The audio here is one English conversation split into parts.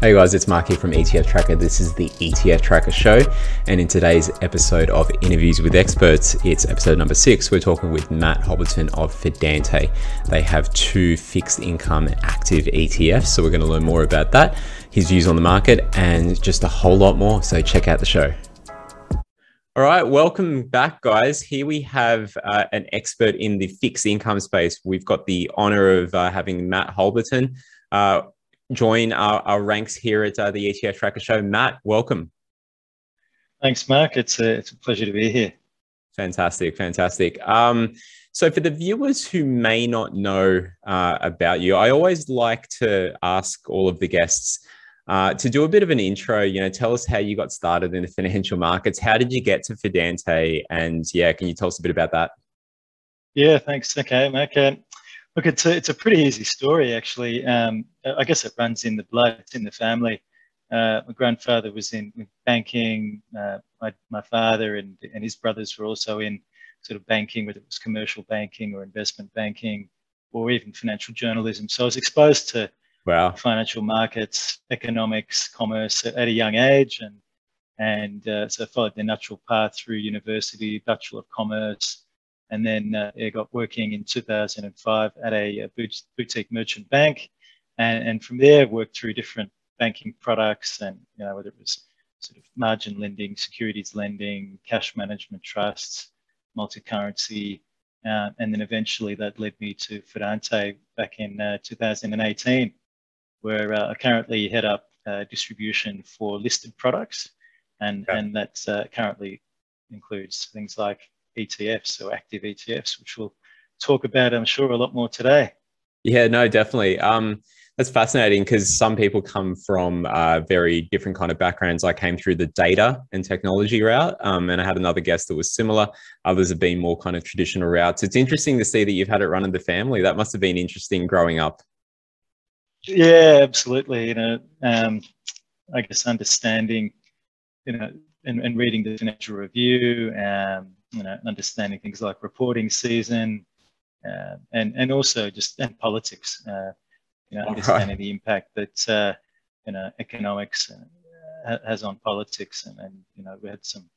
Hey guys, it's Mark here from ETF Tracker. This is the ETF Tracker Show, and in today's episode of Interviews with Experts, it's episode number six. We're talking with Matt Holberton of Fidante. They have two fixed income active ETFs, so we're going to learn more about that, his views on the market, and just a whole lot more. So check out the show. All right, welcome back, guys. Here we have uh, an expert in the fixed income space. We've got the honor of uh, having Matt Holberton. Uh, join our, our ranks here at uh, the ETF Tracker Show. Matt, welcome. Thanks, Mark. It's a, it's a pleasure to be here. Fantastic, fantastic. Um, so, for the viewers who may not know uh, about you, I always like to ask all of the guests uh, to do a bit of an intro. You know, tell us how you got started in the financial markets. How did you get to Fidante? And yeah, can you tell us a bit about that? Yeah, thanks. Okay, Mark. Look, it's a, it's a pretty easy story, actually. Um, I guess it runs in the blood, it's in the family. Uh, my grandfather was in banking. Uh, my, my father and, and his brothers were also in sort of banking, whether it was commercial banking or investment banking or even financial journalism. So I was exposed to wow. financial markets, economics, commerce at, at a young age. And, and uh, so I followed the natural path through university, Bachelor of Commerce, and then uh, I got working in 2005 at a, a boutique merchant bank, and, and from there worked through different banking products, and you know whether it was sort of margin lending, securities lending, cash management trusts, multi-currency, uh, and then eventually that led me to Fidante back in uh, 2018, where uh, I currently head up uh, distribution for listed products, and okay. and that uh, currently includes things like ETFs or active ETFs, which we'll talk about, I'm sure, a lot more today. Yeah, no, definitely. Um, that's fascinating because some people come from uh, very different kind of backgrounds. I came through the data and technology route, um, and I had another guest that was similar. Others have been more kind of traditional routes. It's interesting to see that you've had it run in the family. That must have been interesting growing up. Yeah, absolutely. You know, um, I guess understanding, you know, and, and reading the financial review, um, you know, understanding things like reporting season, uh, and and also just and politics. Uh, you know, understanding right. the impact that uh, you know economics uh, has on politics, and, and you know we had some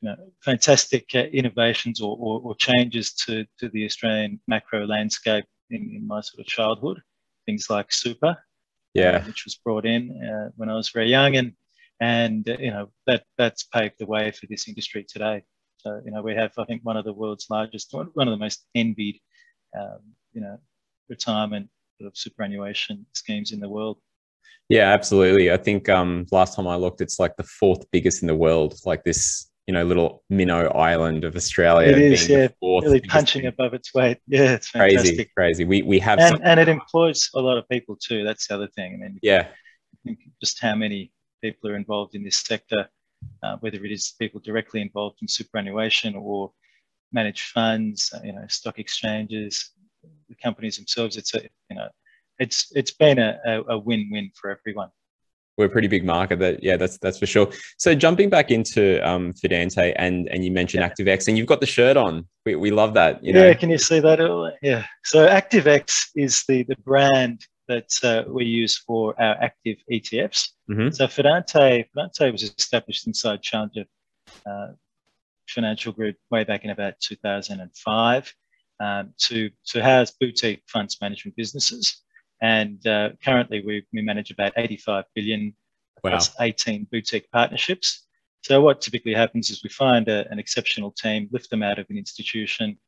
you know, fantastic uh, innovations or, or, or, changes to, to the Australian macro landscape in, in my sort of childhood. Things like super, yeah, uh, which was brought in uh, when I was very young, and and uh, you know that that's paved the way for this industry today. So, you know, we have, I think, one of the world's largest, one of the most envied, um, you know, retirement sort of superannuation schemes in the world. Yeah, absolutely. I think um, last time I looked, it's like the fourth biggest in the world, like this, you know, little minnow island of Australia. It is, yeah, really punching above its weight. Yeah, it's fantastic. Crazy, crazy. We, we have, and, some- and it employs a lot of people too. That's the other thing. I mean, yeah, just how many people are involved in this sector uh, whether it is people directly involved in superannuation or managed funds, uh, you know, stock exchanges, the companies themselves. It's a, you know, it's it's been a, a win-win for everyone. We're a pretty big market. That yeah, that's that's for sure. So jumping back into um, Fidante and and you mentioned yeah. ActiveX and you've got the shirt on. We, we love that. You know? Yeah, can you see that? Yeah. So ActiveX is the the brand that uh, we use for our active ETFs. Mm-hmm. So Fidante, Fidante was established inside Challenger uh, Financial Group way back in about 2005 um, to, to house boutique funds management businesses. And uh, currently we, we manage about 85 billion across wow. 18 boutique partnerships. So what typically happens is we find a, an exceptional team, lift them out of an institution,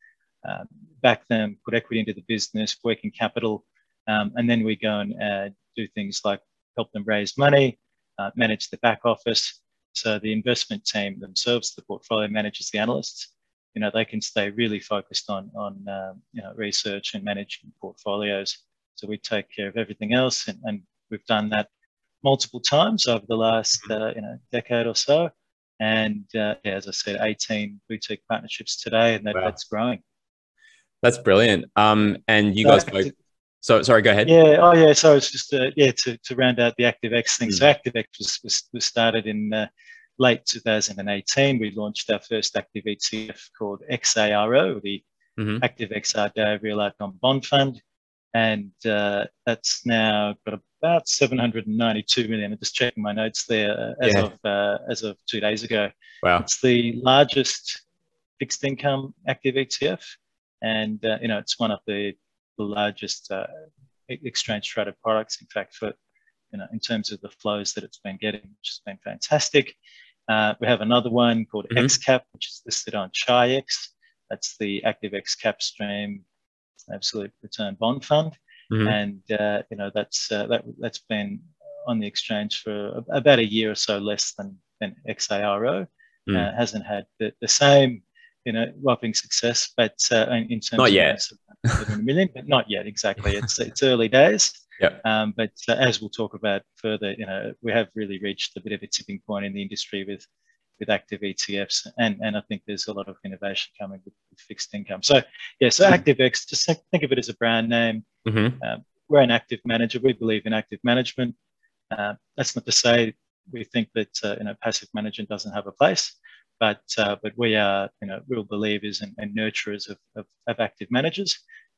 uh, back them, put equity into the business, working capital, um, and then we go and uh, do things like help them raise money, uh, manage the back office. So the investment team themselves, the portfolio managers, the analysts, you know, they can stay really focused on on um, you know research and managing portfolios. So we take care of everything else, and, and we've done that multiple times over the last uh, you know decade or so. And uh, yeah, as I said, 18 boutique partnerships today, and that, wow. that's growing. That's brilliant. Um, and you guys both so sorry, go ahead. Yeah. Oh, yeah. So it's just uh, yeah to, to round out the ActiveX thing. Mm. So ActiveX was, was, was started in uh, late 2018. We launched our first active ETF called XARO, the mm-hmm. ActiveX Ardea Real Outcome Bond Fund. and uh, that's now got about 792 million. I'm just checking my notes there uh, as yeah. of uh, as of two days ago. Wow, it's the largest fixed income active ETF, and uh, you know it's one of the, the largest uh, exchange traded products. In fact, for you know in terms of the flows that it's been getting, which has been fantastic. Uh, we have another one called mm-hmm. XKAP, which is listed on Chi-X. That's the ActiveX Kapstream Absolute Return Bond Fund, mm-hmm. and uh, you know that's uh, that that's been on the exchange for about a year or so less than than XARO. Mm. Uh, hasn't had the, the same you know whopping success, but uh, in, terms not of yet. a million, but not yet exactly. It's it's early days. Yeah. Um, but uh, as we'll talk about further, you know, we have really reached a bit of a tipping point in the industry with with active ETFs, and and I think there's a lot of innovation coming with, with fixed income. So yeah, so mm-hmm. ActiveX, just think of it as a brand name. Mm-hmm. Um, we're an active manager. We believe in active management. Uh, that's not to say we think that uh, you know passive management doesn't have a place, but uh, but we are you know real believers and, and nurturers of, of, of active managers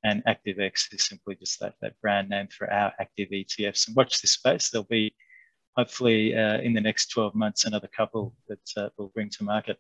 and ActiveX is simply just that, that brand name for our active ETFs. And watch this space. There'll be hopefully uh, in the next 12 months another couple that uh, we'll bring to market.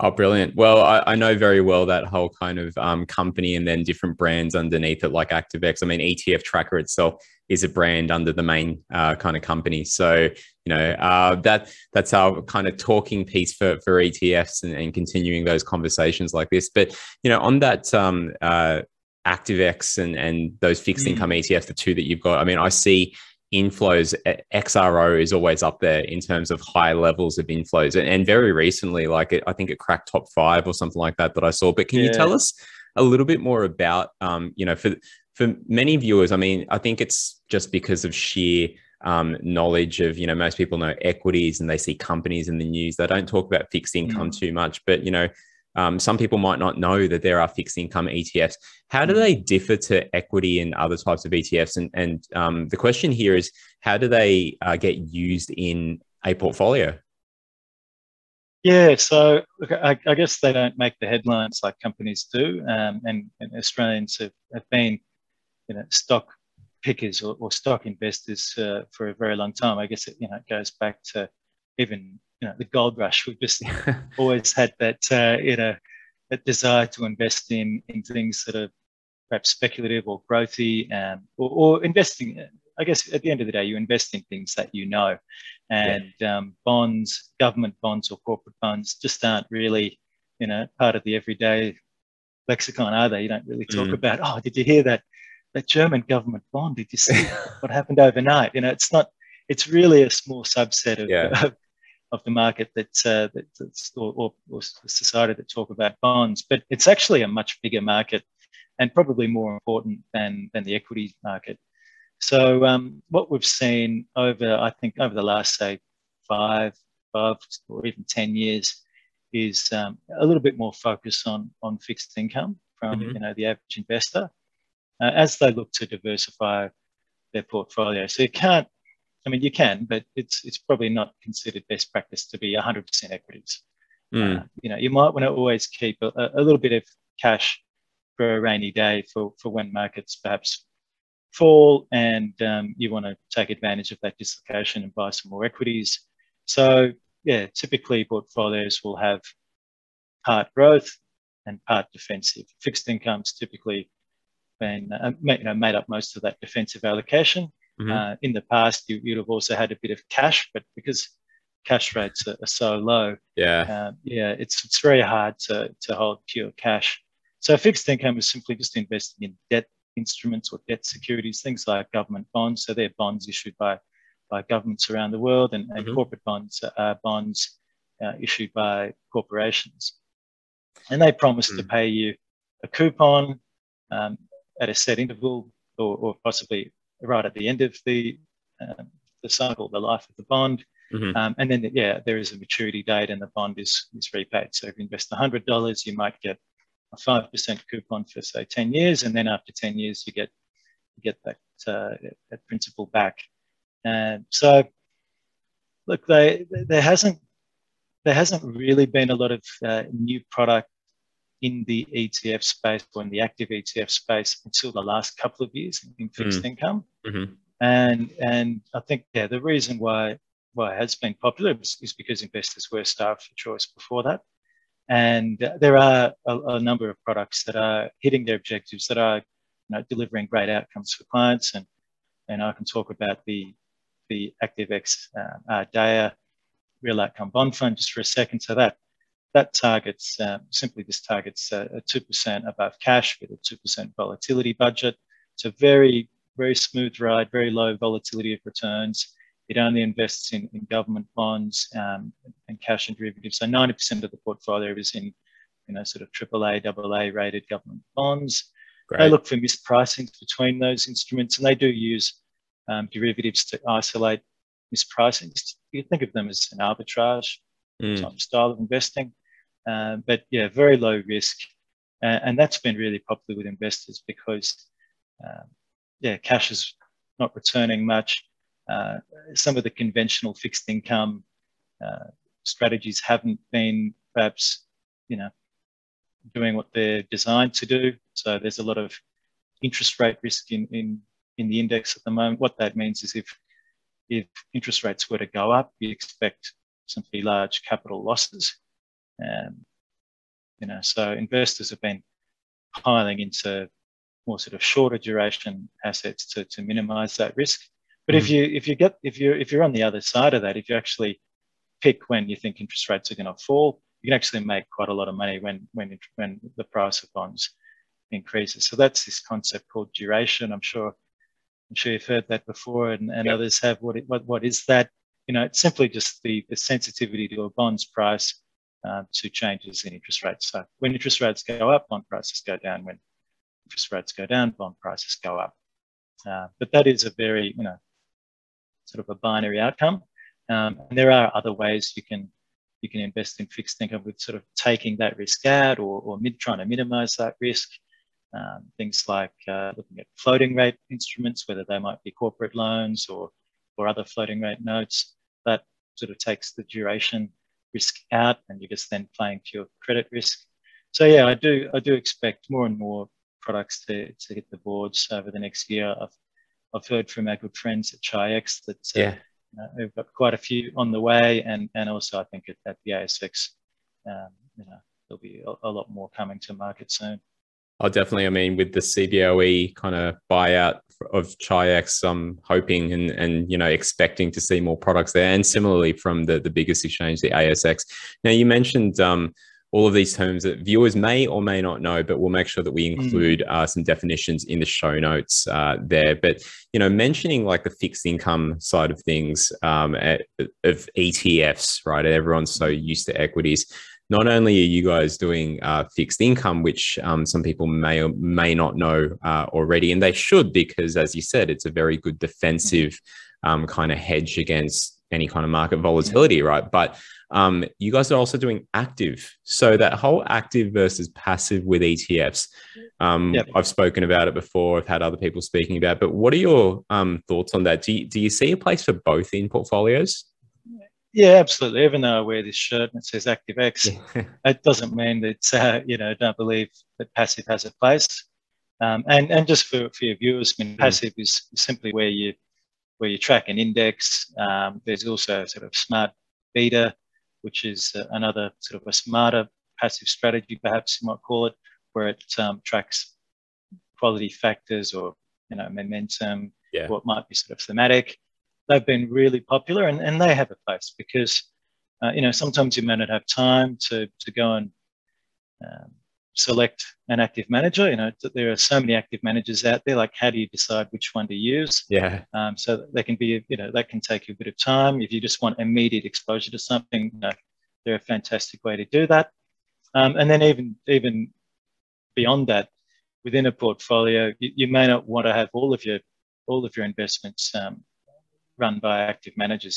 Oh, brilliant. Well, I, I, know very well that whole kind of um, company and then different brands underneath it, like ActiveX. I mean, ETF Tracker itself is a brand under the main uh, kind of company. So, you know, uh, that that's our kind of talking piece for, for ETFs and, and, continuing those conversations like this. But, you know, on that um, uh, ActiveX and, and those fixed income mm. ETFs, the two that you've got, I mean, I see inflows, XARO is always up there in terms of high levels of inflows. And, and very recently, like it, I think it cracked top five or something like that that I saw. But can yeah. you tell us a little bit more about, um, you know, for for many viewers, I mean, I think it's just because of sheer um, knowledge of, you know, most people know equities and they see companies in the news. They don't talk about fixed income mm. too much, but you know, um, some people might not know that there are fixed income ETFs. How do they differ to equity and other types of ETFs? And, and um, the question here is how do they uh, get used in a portfolio? Yeah, so look, I, I, guess they don't make the headlines like companies do, um, and, and, Australians have, have, been, you know, stock pickers or, or stock investors uh, for a very long time. I guess it, you know, it goes back to even you know the gold rush. We've just always had that uh, you know that desire to invest in in things that are perhaps speculative or growthy, um, or, or, investing. I guess at the end of the day, you invest in things that you know, and yeah. um, bonds, government bonds or corporate bonds, just aren't really you know part of the everyday lexicon, are they? You don't really talk mm. about. Oh, did you hear that? That German government bond. Did you see what happened overnight? You know, it's not. It's really a small subset of, yeah. of of the market that, uh, that or, or, or, society that talk about bonds, but it's actually a much bigger market and probably more important than than the equity market. So um, what we've seen over, I think, over the last say five, five or even ten years, is um, a little bit more focus on on fixed income from mm-hmm. you know the average investor uh, as they look to diversify their portfolio. So you can't I mean, you can, but it's it's probably not considered best practice to be 100% equities. Mm. Uh, you know, you might want to always keep a, a, little bit of cash for a rainy day for for when markets perhaps fall and um, you want to take advantage of that dislocation and buy some more equities. So yeah, typically portfolios will have part growth and part defensive. Fixed incomes typically been uh, you know, made up most of that defensive allocation. Mm-hmm. Uh, in the past, you, would have also had a bit of cash, but because cash rates are, are so low, yeah, uh, yeah, it's it's very hard to to hold pure cash. So fixed income is simply just investing in debt instruments or debt securities, things like government bonds. So they're bonds issued by by governments around the world, and, and mm-hmm. corporate bonds are bonds uh, issued by corporations, and they promise mm-hmm. to mm. pay you a coupon um, at a set interval, or, or possibly right at the end of the uh, the cycle, the life of the bond. Mm-hmm. Um, and then, yeah, there is a maturity date and the bond is, is repaid. So if you invest $100, you might get a 5% coupon for, say, 10 years. And then after 10 years, you get you get that, uh, that principal back. And so, look, they, there hasn't there hasn't really been a lot of uh, new product in the ETF space or in the active ETF space until the last couple of years in fixed mm. income. Mm-hmm. And and I think yeah, the reason why why it has been popular is, is because investors were starved for choice before that. And there are a, a, number of products that are hitting their objectives that are you know, delivering great outcomes for clients. And and I can talk about the the ActiveX uh, Ardea Real Outcome Bond Fund just for a second. So that that targets um, simply this targets a, a 2% above cash with a 2% volatility budget. It's a very, very smooth ride, very low volatility of returns. It only invests in, in government bonds um, and cash and derivatives. So 90% of the portfolio is in, you know, sort of AAA, AA rated government bonds. Great. They look for mispricings between those instruments, and they do use um, derivatives to isolate mispricings. You think of them as an arbitrage mm. type style of investing. Uh, but yeah, very low risk. Uh, and that's been really popular with investors because, um, yeah, cash is not returning much. Uh, some of the conventional fixed income uh, strategies haven't been perhaps, you know, doing what they're designed to do. So there's a lot of interest rate risk in, in, in the index at the moment. What that means is if, if interest rates were to go up, you expect simply large capital losses. Um, you know, so investors have been piling into more sort of shorter duration assets to, to minimize that risk. But mm if you if you get if you if you're on the other side of that, if you actually pick when you think interest rates are going to fall, you can actually make quite a lot of money when when when the price of bonds increases. So that's this concept called duration. I'm sure I'm sure you've heard that before, and, and yep. others have. What, it, what what is that? You know, it's simply just the the sensitivity to a bond's price uh, to changes in interest rates. So when interest rates go up, bond prices go down. When interest rates go down, bond prices go up. Uh, but that is a very, you know, sort of a binary outcome. Um, and there are other ways you can you can invest in fixed income with sort of taking that risk out or, or mid, trying to minimize that risk. Um, things like uh, looking at floating rate instruments, whether they might be corporate loans or or other floating rate notes. That sort of takes the duration risk out and you're just then playing to your credit risk. So yeah, I do I do expect more and more products to, to hit the boards over the next year. I've I've heard from our good friends at Chi-X that uh, yeah. Uh, we've got quite a few on the way, and and also I think at, at the ASX, um, you know, there'll be a, a lot more coming to market soon. Oh, definitely. I mean, with the CBOE kind of buyout of Chi-X, I'm hoping and and you know expecting to see more products there, and similarly from the the biggest exchange, the ASX. Now, you mentioned um, all of these terms that viewers may or may not know, but we'll make sure that we mm. include mm. uh, some definitions in the show notes uh, there. But you know, mentioning like the fixed income side of things um, at, of ETFs, right? Everyone's so used to equities not only are you guys doing uh, fixed income, which um, some people may or may not know uh, already, and they should, because as you said, it's a very good defensive um, kind of hedge against any kind of market volatility, right? But um, you guys are also doing active. So that whole active versus passive with ETFs, um, yep. I've spoken about it before. I've had other people speaking about. It, but what are your um, thoughts on that? Do you, do you see a place for both in portfolios? Yeah, absolutely. Even though I wear this shirt and it says ActiveX, it doesn't mean that uh, you know don't believe that passive has a place. Um, and and just for, for your viewers, I mean, mm. passive is simply where you where you track an index. Um, there's also sort of smart beta, which is uh, another sort of a smarter passive strategy, perhaps you might call it, where it um, tracks quality factors or you know momentum, yeah. what might be sort of thematic they've been really popular and, and they have a place because, uh, you know, sometimes you may not have time to, to go and um, select an active manager. You know, there are so many active managers out there. Like, how do you decide which one to use? Yeah. Um, so they can be, you know, that can take you a bit of time. If you just want immediate exposure to something, you know, they're a fantastic way to do that. Um, and then even even beyond that, within a portfolio, you, you, may not want to have all of your all of your investments um, run by active managers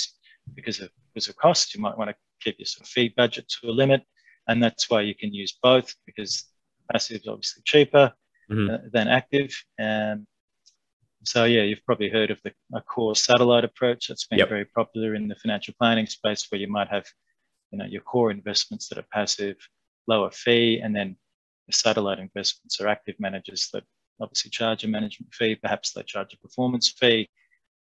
because of because of cost. You might want to keep your sort of fee budget to a limit, and that's why you can use both because passive is obviously cheaper mm-hmm. uh, than active. And so yeah, you've probably heard of the a core satellite approach that's been yep. very popular in the financial planning space, where you might have you know your core investments that are passive, lower fee, and then the satellite investments are active managers that obviously charge a management fee. Perhaps they charge a performance fee,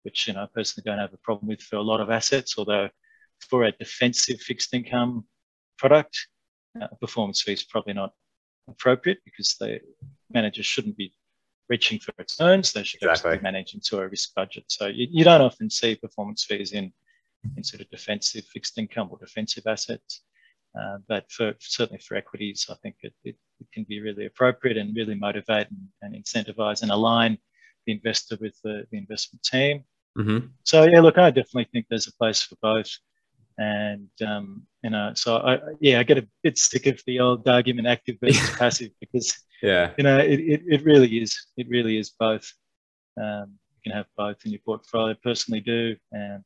which you know I personally don't have a problem with for a lot of assets. Although for a defensive fixed income product, uh, performance fee is probably not appropriate because the managers shouldn't be reaching for returns. They should exactly. be managing to a risk budget. So you, you don't often see performance fees in in sort of defensive fixed income or defensive assets. Uh, but for certainly for equities, I think it, it, it, can be really appropriate and really motivate and, and incentivize and align the investor with the, the investment team. Mm-hmm. So yeah, look, I definitely think there's a place for both. And um, you know, so I yeah, I get a bit sick of the old argument active versus passive because yeah, you know, it, it, it really is it really is both. Um, you can have both in your portfolio. I personally do, and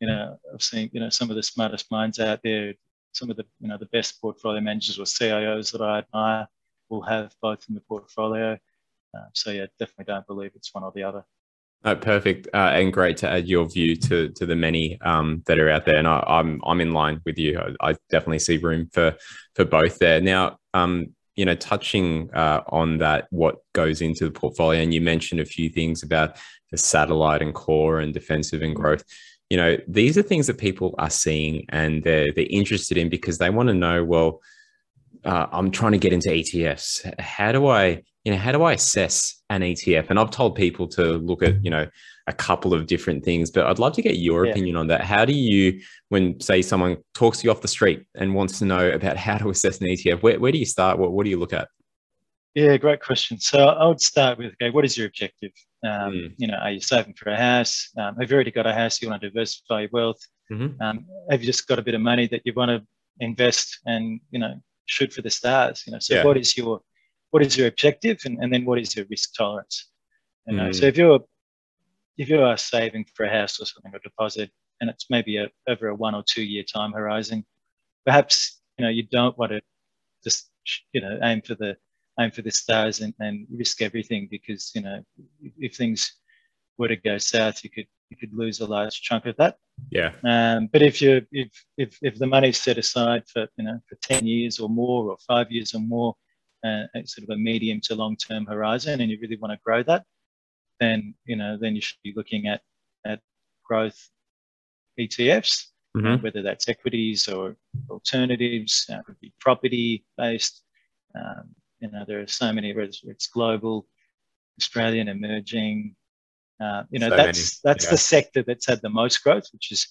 you know, I've seen you know some of the smartest minds out there some of the you know the best portfolio managers or CIOs that I admire will have both in the portfolio. Uh, so yeah, definitely don't believe it's one or the other. Oh, perfect uh, and great to add your view to to the many um, that are out there, and I, am I'm, I'm in line with you. I, I, definitely see room for for both there. Now, um, you know, touching uh, on that, what goes into the portfolio, and you mentioned a few things about the satellite and core and defensive and growth you know these are things that people are seeing and they're they're interested in because they want to know well uh, i'm trying to get into etfs how do i you know how do i assess an etf and i've told people to look at you know a couple of different things but i'd love to get your yeah. opinion on that how do you when say someone talks to you off the street and wants to know about how to assess an etf where, where do you start what, what do you look at yeah, great question. So I would start with, okay, what is your objective? Um, mm. You know, are you saving for a house? Um, have you already got a house? You want to diversify your wealth? Mm-hmm. Um, have you just got a bit of money that you want to invest and you know shoot for the stars? You know, so yeah. what is your what is your objective, and, and then what is your risk tolerance? You know, mm. so if you're if you are saving for a house or something, a deposit, and it's maybe a, over a one or two year time horizon, perhaps you know you don't want to just you know aim for the aim for the stars and, and risk everything because you know if things were to go south, you could you could lose a large chunk of that. Yeah. Um, but if you if if if the money's set aside for you know for ten years or more or five years or more, uh, sort of a medium to long term horizon, and you really want to grow that, then you know then you should be looking at at growth ETFs, mm-hmm. whether that's equities or alternatives, uh, could be property based. Um, you know, there are so many, whether it's global, Australian, emerging. Uh, you know, so that's many. that's yeah. the sector that's had the most growth, which is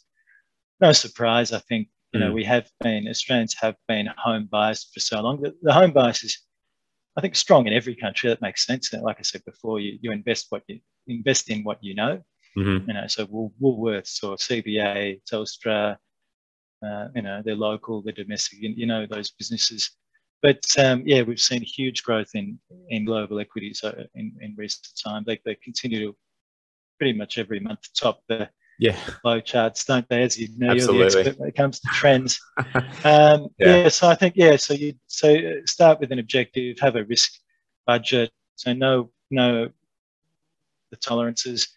no surprise. I think you know mm. we have been Australians have been home biased for so long. The, the home bias is, I think, strong in every country. That makes sense. Like I said before, you, you invest what you invest in what you know. Mm-hmm. You know, so Wool, Woolworths or CBA, Telstra, uh, you know, they're local, they're domestic. You, you know those businesses. But um, yeah, we've seen huge growth in, in global equities uh, in, in recent time. They, they continue to pretty much every month top the yeah. flow charts, don't they? As you know, Absolutely. you're the expert when it comes to trends. um, yeah. yeah. so I think yeah, so you so start with an objective, have a risk budget, so know know the tolerances,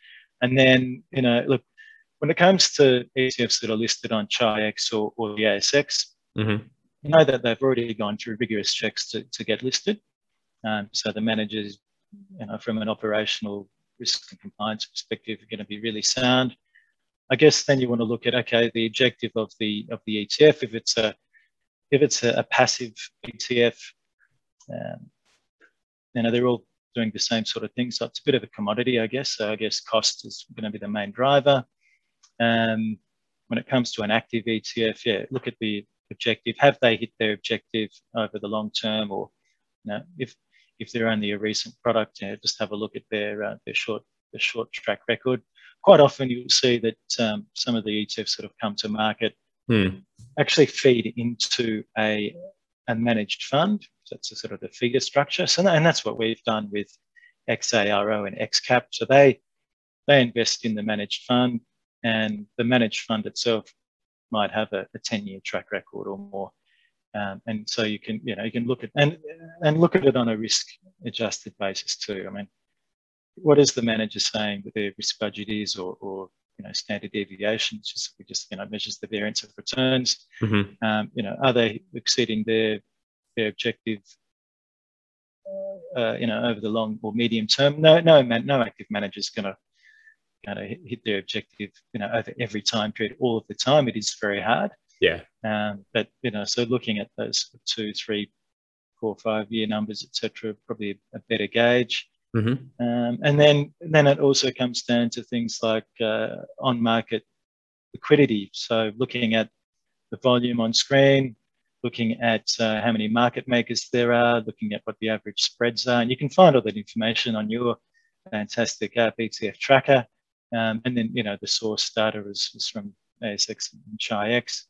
and then you know look when it comes to ETFs that are listed on Chi-X or, or the ASX. Mm-hmm you know that they've already gone through rigorous checks to, to get listed. Um, so the managers, you know, from an operational risk and compliance perspective, are going to be really sound. I guess then you want to look at okay, the objective of the of the ETF. If it's a if it's a, a passive ETF, um, you know they're all doing the same sort of thing. So it's a bit of a commodity, I guess. So I guess cost is going to be the main driver. Um, when it comes to an active ETF, yeah, look at the objective? Have they hit their objective over the long term, or you know, if if they're only a recent product, you know, just have a look at their uh, their short their short track record. Quite often, you'll see that um, some of the ETFs that have come to market hmm. actually feed into a a managed fund. So that's a sort of the feeder structure. So and that's what we've done with XARO and XKAP. So they they invest in the managed fund, and the managed fund itself might have a, a 10 year track record or more. Um, and so you can, you know, you can look at and and look at it on a risk adjusted basis too. I mean, what is the manager saying that their risk budget is, or, or you know, standard deviations? Just we just you know measures the variance of returns. Mm-hmm. Um, you know, are they exceeding their their objective uh, you know, over the long or medium term. No, no, man, no active manager is going to going to hit their objective, you know, over every time period, all of the time. It is very hard. Yeah. Um, but you know, so looking at those two, three, four, five year numbers, etc., probably a, better gauge. Mm-hmm. Um, and then then it also comes down to things like uh, on market liquidity. So looking at the volume on screen, looking at uh, how many market makers there are, looking at what the average spreads are. And you can find all that information on your fantastic app, ETF Tracker. Um, and then, you know, the source data is, is from ASX and Chi-X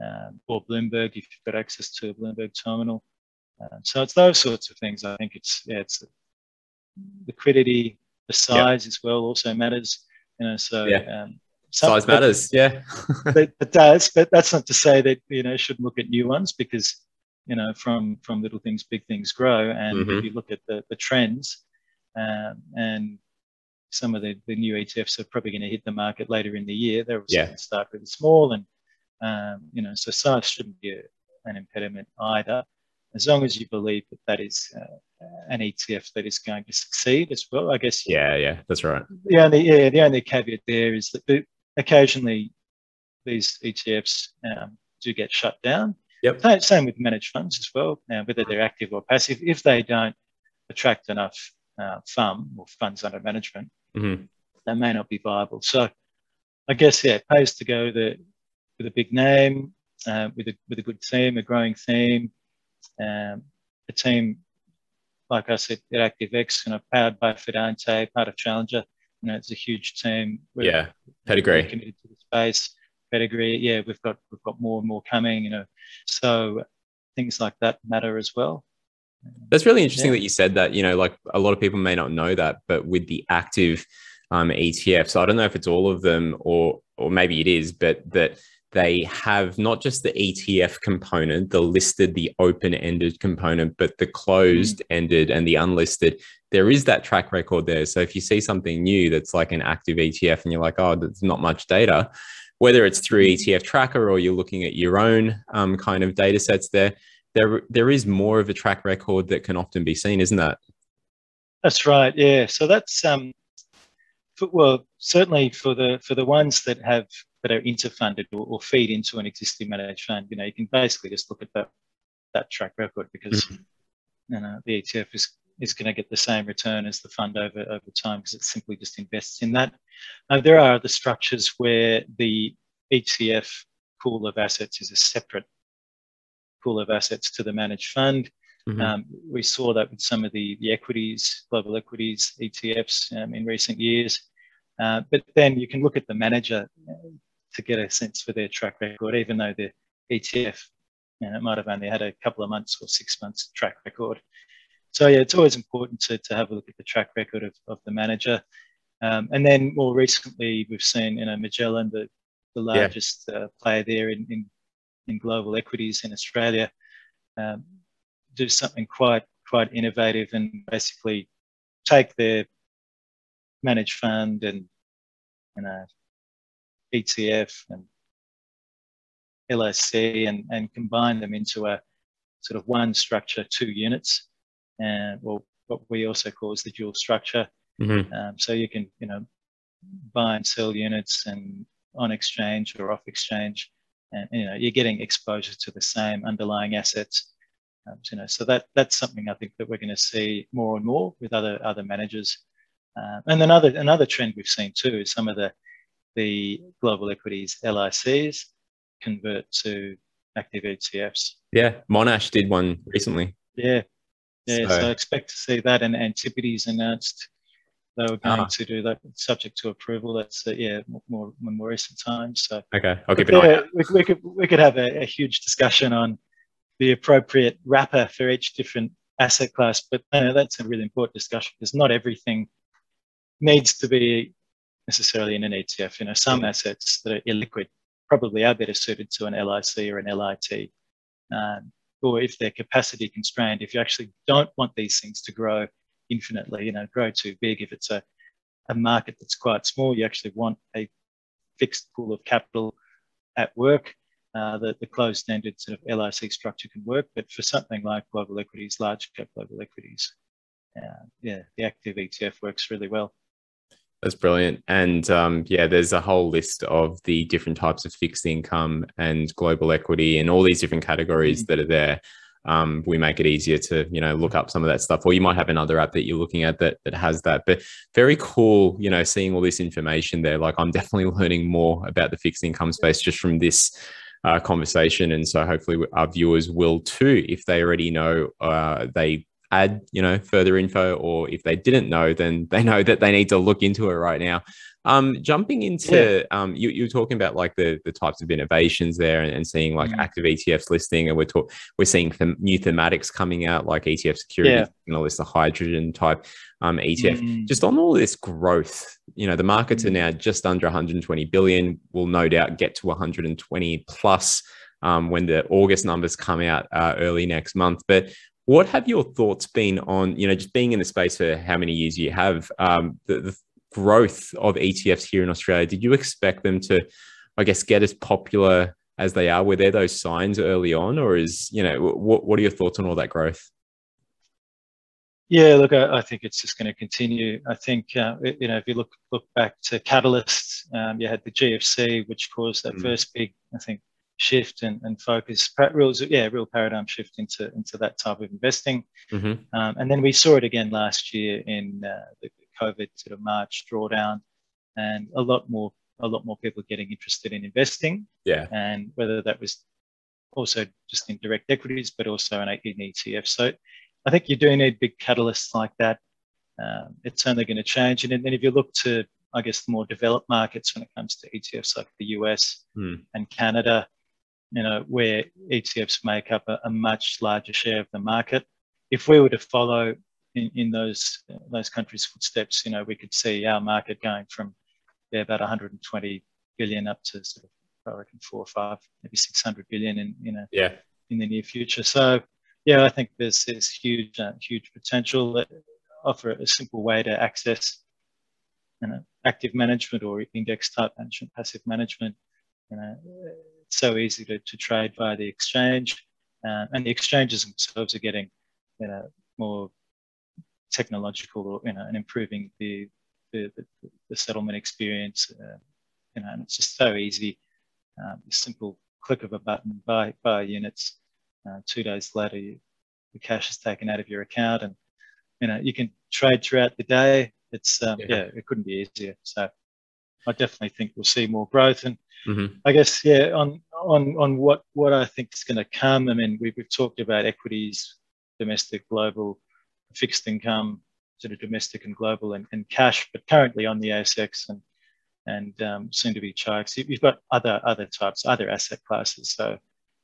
or Bloomberg if you've got access to a Bloomberg terminal. Um, so it's those sorts of things. I think it's, yeah, it's liquidity, the size as well also matters. You know, so yeah. Um, size matters. Yeah, it, it, does, but that's not to say that you know should look at new ones because you know from from little things big things grow, and mm-hmm. if you look at the the trends, um, and some of the, the new ETFs are probably going to hit the market later in the year. They're yeah. going to start really small, and um, you know so size shouldn't be a, an impediment either, as long as you believe that that is. Uh, an ETF that is going to succeed as well. I guess. Yeah, yeah, that's right. The only yeah, the only caveat there is that occasionally these ETFs um, do get shut down. Yep. Same with managed funds as well, uh, whether they're active or passive. If they don't attract enough uh, FUM or funds under management, mm-hmm. they may not be viable. So I guess, yeah, it pays to go the, with a big name, uh, with, a, with a good team, a growing theme, um, a team, like I said, at ActiveX, you know, powered by Fidante, part of Challenger, you know, it's a huge team. We're, yeah, pedigree. Committed to the space, pedigree. Yeah, we've got we've got more and more coming. You know, so things like that matter as well. That's really interesting yeah. that you said that. You know, like a lot of people may not know that, but with the active um, ETFs, I don't know if it's all of them or or maybe it is, but that they have not just the ETF component, the listed, the open ended component, but the closed ended and the unlisted. There is that track record there. So if you see something new that's like an active ETF and you're like, oh, there's not much data, whether it's through ETF tracker or you're looking at your own um, kind of data sets there, there, there is more of a track record that can often be seen, isn't that? That's right. Yeah. So that's, um, for, well, certainly for the, for the ones that have that are interfunded or, or, feed into an existing managed fund, you know, you can basically just look at that that track record because mm-hmm. you know the ETF is is going to get the same return as the fund over over time because it simply just invests in that. Uh, there are other structures where the ETF pool of assets is a separate pool of assets to the managed fund. Mm-hmm. Um, we saw that with some of the, the equities, global equities ETFs um, in recent years. Uh, but then you can look at the manager to get a sense for their track record, even though the ETF, you know, it might have only had a couple of months or six months track record. So yeah, it's always important to, to have a look at the track record of, of the manager. Um, and then more recently, we've seen, you know, Magellan, the, the largest yeah. uh, player there in, in, in, global equities in Australia, um, do something quite quite innovative and basically take their managed fund and you know ETF and LIC and, and combine them into a sort of one structure, two units, and well, what we also call is the dual structure. Mm-hmm. Um, so you can, you know, buy and sell units and on exchange or off exchange, and you know you're getting exposure to the same underlying assets. Um, so, you know, so that that's something I think that we're going to see more and more with other other managers. Uh, and another another trend we've seen too is some of the the global equities LICs convert to active ETFs. Yeah, Monash did one recently. Yeah, yeah. So, so I expect to see that, and Antipodes announced they were going ah. to do that, subject to approval. That's uh, yeah, more, more recent times. So okay, I'll keep an eye. We, we could we could have a, a huge discussion on the appropriate wrapper for each different asset class, but uh, that's a really important discussion because not everything needs to be necessarily in an ETF. You know, some assets that are illiquid probably are better suited to an LIC or an LIT. Um, or if they're capacity constrained, if you actually don't want these things to grow infinitely, you know, grow too big, if it's a, a market that's quite small, you actually want a fixed pool of capital at work. uh, the, the closed-ended sort of LIC structure can work. But for something like global equities, large cap global equities, uh, yeah, the active ETF works really well. That's brilliant. And um, yeah, there's a whole list of the different types of fixed income and global equity and all these different categories mm-hmm. that are there. Um, we make it easier to you know look up some of that stuff or you might have another app that you're looking at that that has that but very cool you know seeing all this information there like i'm definitely learning more about the fixed income space just from this uh, conversation and so hopefully our viewers will too if they already know uh, they add you know further info or if they didn't know then they know that they need to look into it right now um, jumping into yeah. um, you, you were talking about like the the types of innovations there and, and seeing like mm. active ETFs listing, and we're talk, we're seeing them, new thematics coming out like ETF security, yeah. you know, this the hydrogen type um, ETF. Mm. Just on all this growth, you know, the markets mm. are now just under 120 billion. Will no doubt get to 120 plus um, when the August numbers come out uh, early next month. But what have your thoughts been on, you know, just being in the space for how many years you have, um, the, the growth of ETFs here in Australia, did you expect them to, I guess, get as popular as they are? Were there those signs early on, or is you know what what are your thoughts on all that growth? Yeah, look, I, I think it's just going to continue. I think uh, you know if you look look back to catalysts, um, you had the GFC, which caused that mm. first big, I think, shift and, and focus. Real, yeah, real paradigm shift into into that type of investing. Mm-hmm. Um, and then we saw it again last year in uh, the COVID sort of March drawdown, and a lot more a lot more people getting interested in investing. Yeah. And whether that was also just in direct equities, but also in, in ETFs. So I think you do need big catalysts like that. Um, it's only going to change. And then if you look to, I guess, the more developed markets when it comes to ETFs like the US hmm. and Canada, you know, where ETFs make up a, a, much larger share of the market. If we were to follow in, in those those countries' footsteps, you know, we could see our market going from yeah, about 120 billion up to sort of I reckon four or five, maybe 600 billion in you know yeah in the near future. So yeah, I think there's there's huge uh, huge potential that offer a simple way to access you know active management or index type management, passive management. You know, it's so easy to, to trade via the exchange, uh, and the exchanges themselves are getting you know more technological, you know, and improving the the, the, the settlement experience. Uh, you know, and it's just so easy. Um, a simple click of a button, buy buy units. Uh, two days later, you, the cash is taken out of your account, and you know you can trade throughout the day. It's um, yeah. yeah. it couldn't be easier. So I definitely think we'll see more growth, and mm-hmm. I guess yeah, on on on what what I think is going to come. I mean, we've, we've talked about equities, domestic, global fixed income, sort of domestic and global, and, and cash, but currently on the ASX and and um, soon to be Chi-X. You've got other other types, other asset classes. So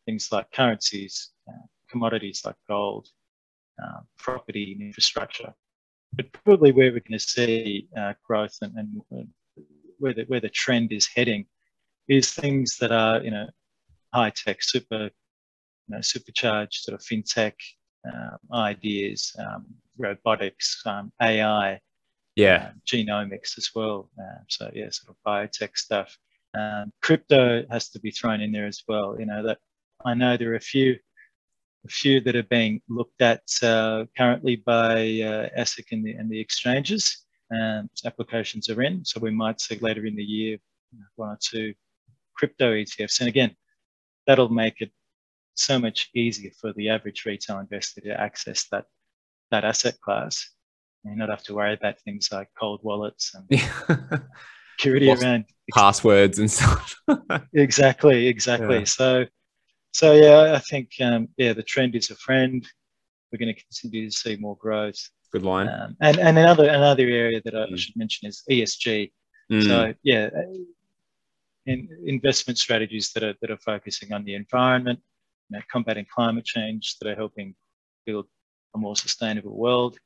things like currencies, uh, commodities like gold, uh, property, and infrastructure. But probably where we're going to see uh, growth and, and where the where the trend is heading is things that are you know high tech, super you know, supercharged sort of fintech um, ideas, um, robotics, um, AI, yeah, uh, genomics as well. Uh, so yeah, sort of biotech stuff. Um, crypto has to be thrown in there as well. You know that I know there are a few, a few that are being looked at uh, currently by uh, ASIC and the, and the exchanges. And applications are in, so we might see later in the year one or two crypto ETFs. And again, that'll make it so much easier for the average retail investor to access that that asset class. You not have to worry about things like cold wallets and security Lost around passwords and stuff. exactly, exactly. Yeah. So, so yeah, I think um, yeah, the trend is a friend. We're going to continue to see more growth. Good line. Um, and and another another area that I mm. should mention is ESG. Mm. So yeah, in investment strategies that are that are focusing on the environment, you know, combating climate change, that are helping build a more sustainable world.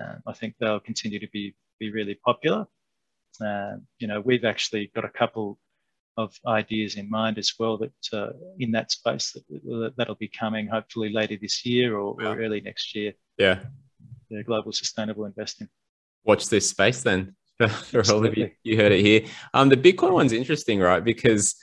Uh, I think they'll continue to be be really popular. Uh, you know, we've actually got a couple of ideas in mind as well that uh, in that space that that'll be coming hopefully later this year or, or early next year. Yeah, the global sustainable investing. Watch this space then. For all of you, you heard it here. Um, the Bitcoin one's interesting, right? Because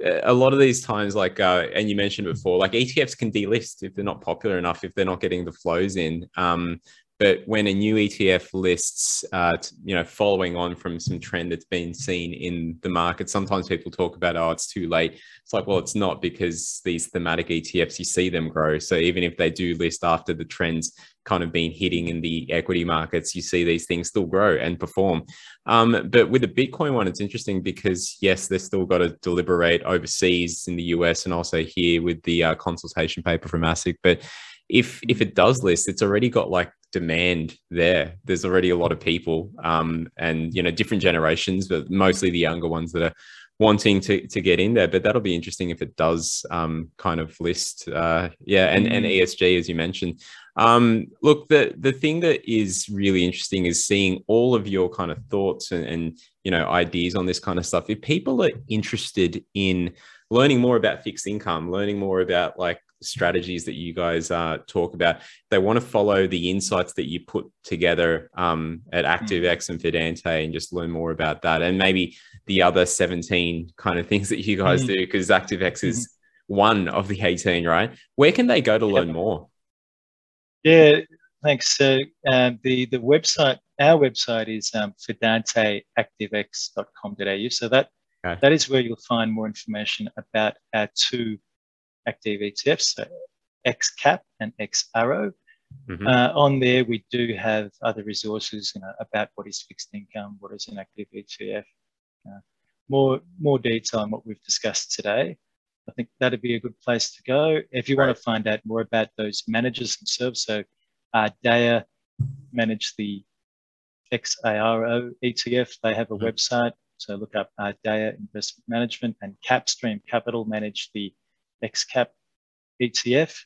a lot of these times, like, uh, and you mentioned before, like ETFs can delist if they're not popular enough, if they're not getting the flows in. Um, but when a new ETF lists, uh, you know, following on from some trend that's been seen in the market, sometimes people talk about, oh, it's too late. It's like, well, it's not because these thematic ETFs, you see them grow. So even if they do list after the trends kind of been hitting in the equity markets, you see these things still grow and perform. Um, but with the Bitcoin one, it's interesting because yes, they've still got to deliberate overseas in the US and also here with the uh, consultation paper from ASIC. But if if it does list, it's already got like demand there. There's already a lot of people, um, and you know, different generations, but mostly the younger ones that are wanting to to get in there. But that'll be interesting if it does um, kind of list, uh, yeah, and and mm. ESG as you mentioned. Um, look, the the thing that is really interesting is seeing all of your kind of thoughts and, and you know ideas on this kind of stuff. If people are interested in learning more about fixed income, learning more about like strategies that you guys uh, talk about. They want to follow the insights that you put together um, at. ActiveX and Fidante and just learn more about that. And maybe the other 17 kind of things that you guys mm-hmm. do, because ActiveX is mm-hmm. one of the 18, right? Where can they go to learn more? Yeah, thanks. So um, the, the website, our website is um, fidanteactivex.com.au. So that okay. that is where you'll find more information about our two active ETFs, so XKAP and XARO. Mm-hmm. Uh, on there, we do have other resources you know, about what is fixed income, what is an active ETF, uh, more more detail on what we've discussed today. I think that'd be a good place to go. If you right. want to find out more about those managers themselves, so uh, Ardea manage the XARO ETF. They have a mm-hmm. website, so look up uh, Ardea Investment Management and Kapstream Capital manage the XKAP ETF.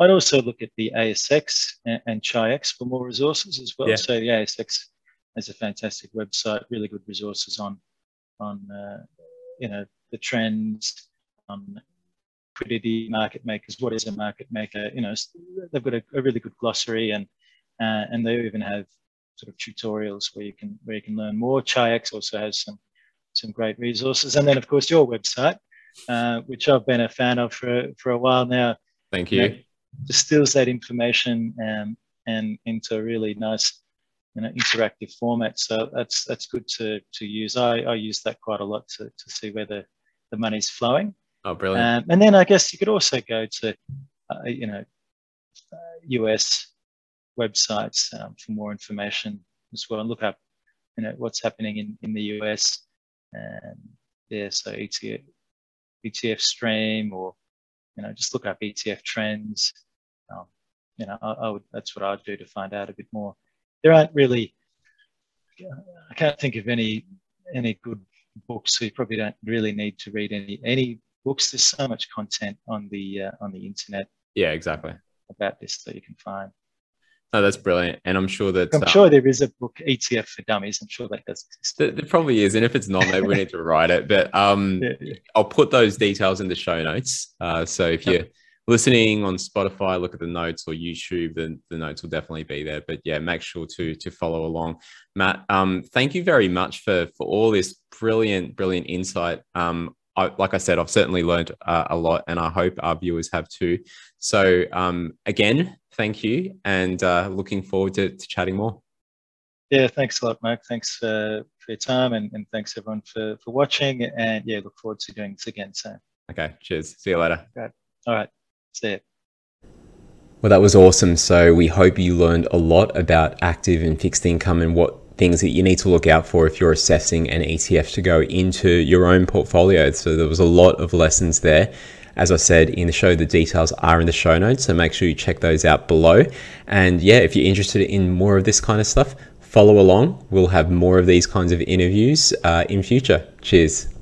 I'd also look at the ASX and, and Chi-X for more resources as well. Yeah. So the ASX has a fantastic website, really good resources on on uh, you know the trends, on liquidity, market makers. What is a market maker? You know, they've got a, a really good glossary and uh, and they even have sort of tutorials where you can where you can learn more. Chi-X also has some some great resources, and then of course your website uh, which I've been a fan of for, for a while now. Thank you. you know, distills that information um, and into a really nice you know, interactive format. So that's that's good to, to use. I, I use that quite a lot to, to see where the, the money's flowing. Oh, brilliant. Um, and then I guess you could also go to, uh, you know, uh, US websites um, for more information as well and look up, you know, what's happening in, in the US. And yeah, so ETF, ETF stream or, you know, just look up ETF trends. Um, you know, I, I, would, that's what I'd do to find out a bit more. There aren't really, I can't think of any, any good books. So you probably don't really need to read any, any books. There's so much content on the, uh, on the internet. Yeah, exactly. About this that you can find. No, that's brilliant, and I'm sure that I'm um, sure there is a book ETF for dummies. I'm sure that does exist. There, there probably is, and if it's not, maybe we need to write it. But um, yeah, yeah. I'll put those details in the show notes. Uh, so if you're listening on Spotify, look at the notes or YouTube, then the notes will definitely be there. But yeah, make sure to to follow along. Matt, um, thank you very much for for all this brilliant, brilliant insight. Um, I, like I said, I've certainly learned uh, a lot, and I hope our viewers have too. So, um, again, thank you, and uh, looking forward to, to, chatting more. Yeah, thanks a lot, Mark. Thanks uh, for your time, and, and, thanks everyone for, for watching. And yeah, look forward to doing this again soon. Okay, cheers. See you later. All right, see you. Well, that was awesome. So, we hope you learned a lot about active and fixed income and what things that you need to look out for if you're assessing an ETF to go into your own portfolio. So there was a lot of lessons there. As I said in the show, the details are in the show notes, so make sure you check those out below. And yeah, if you're interested in more of this kind of stuff, follow along. We'll have more of these kinds of interviews uh, in future. Cheers.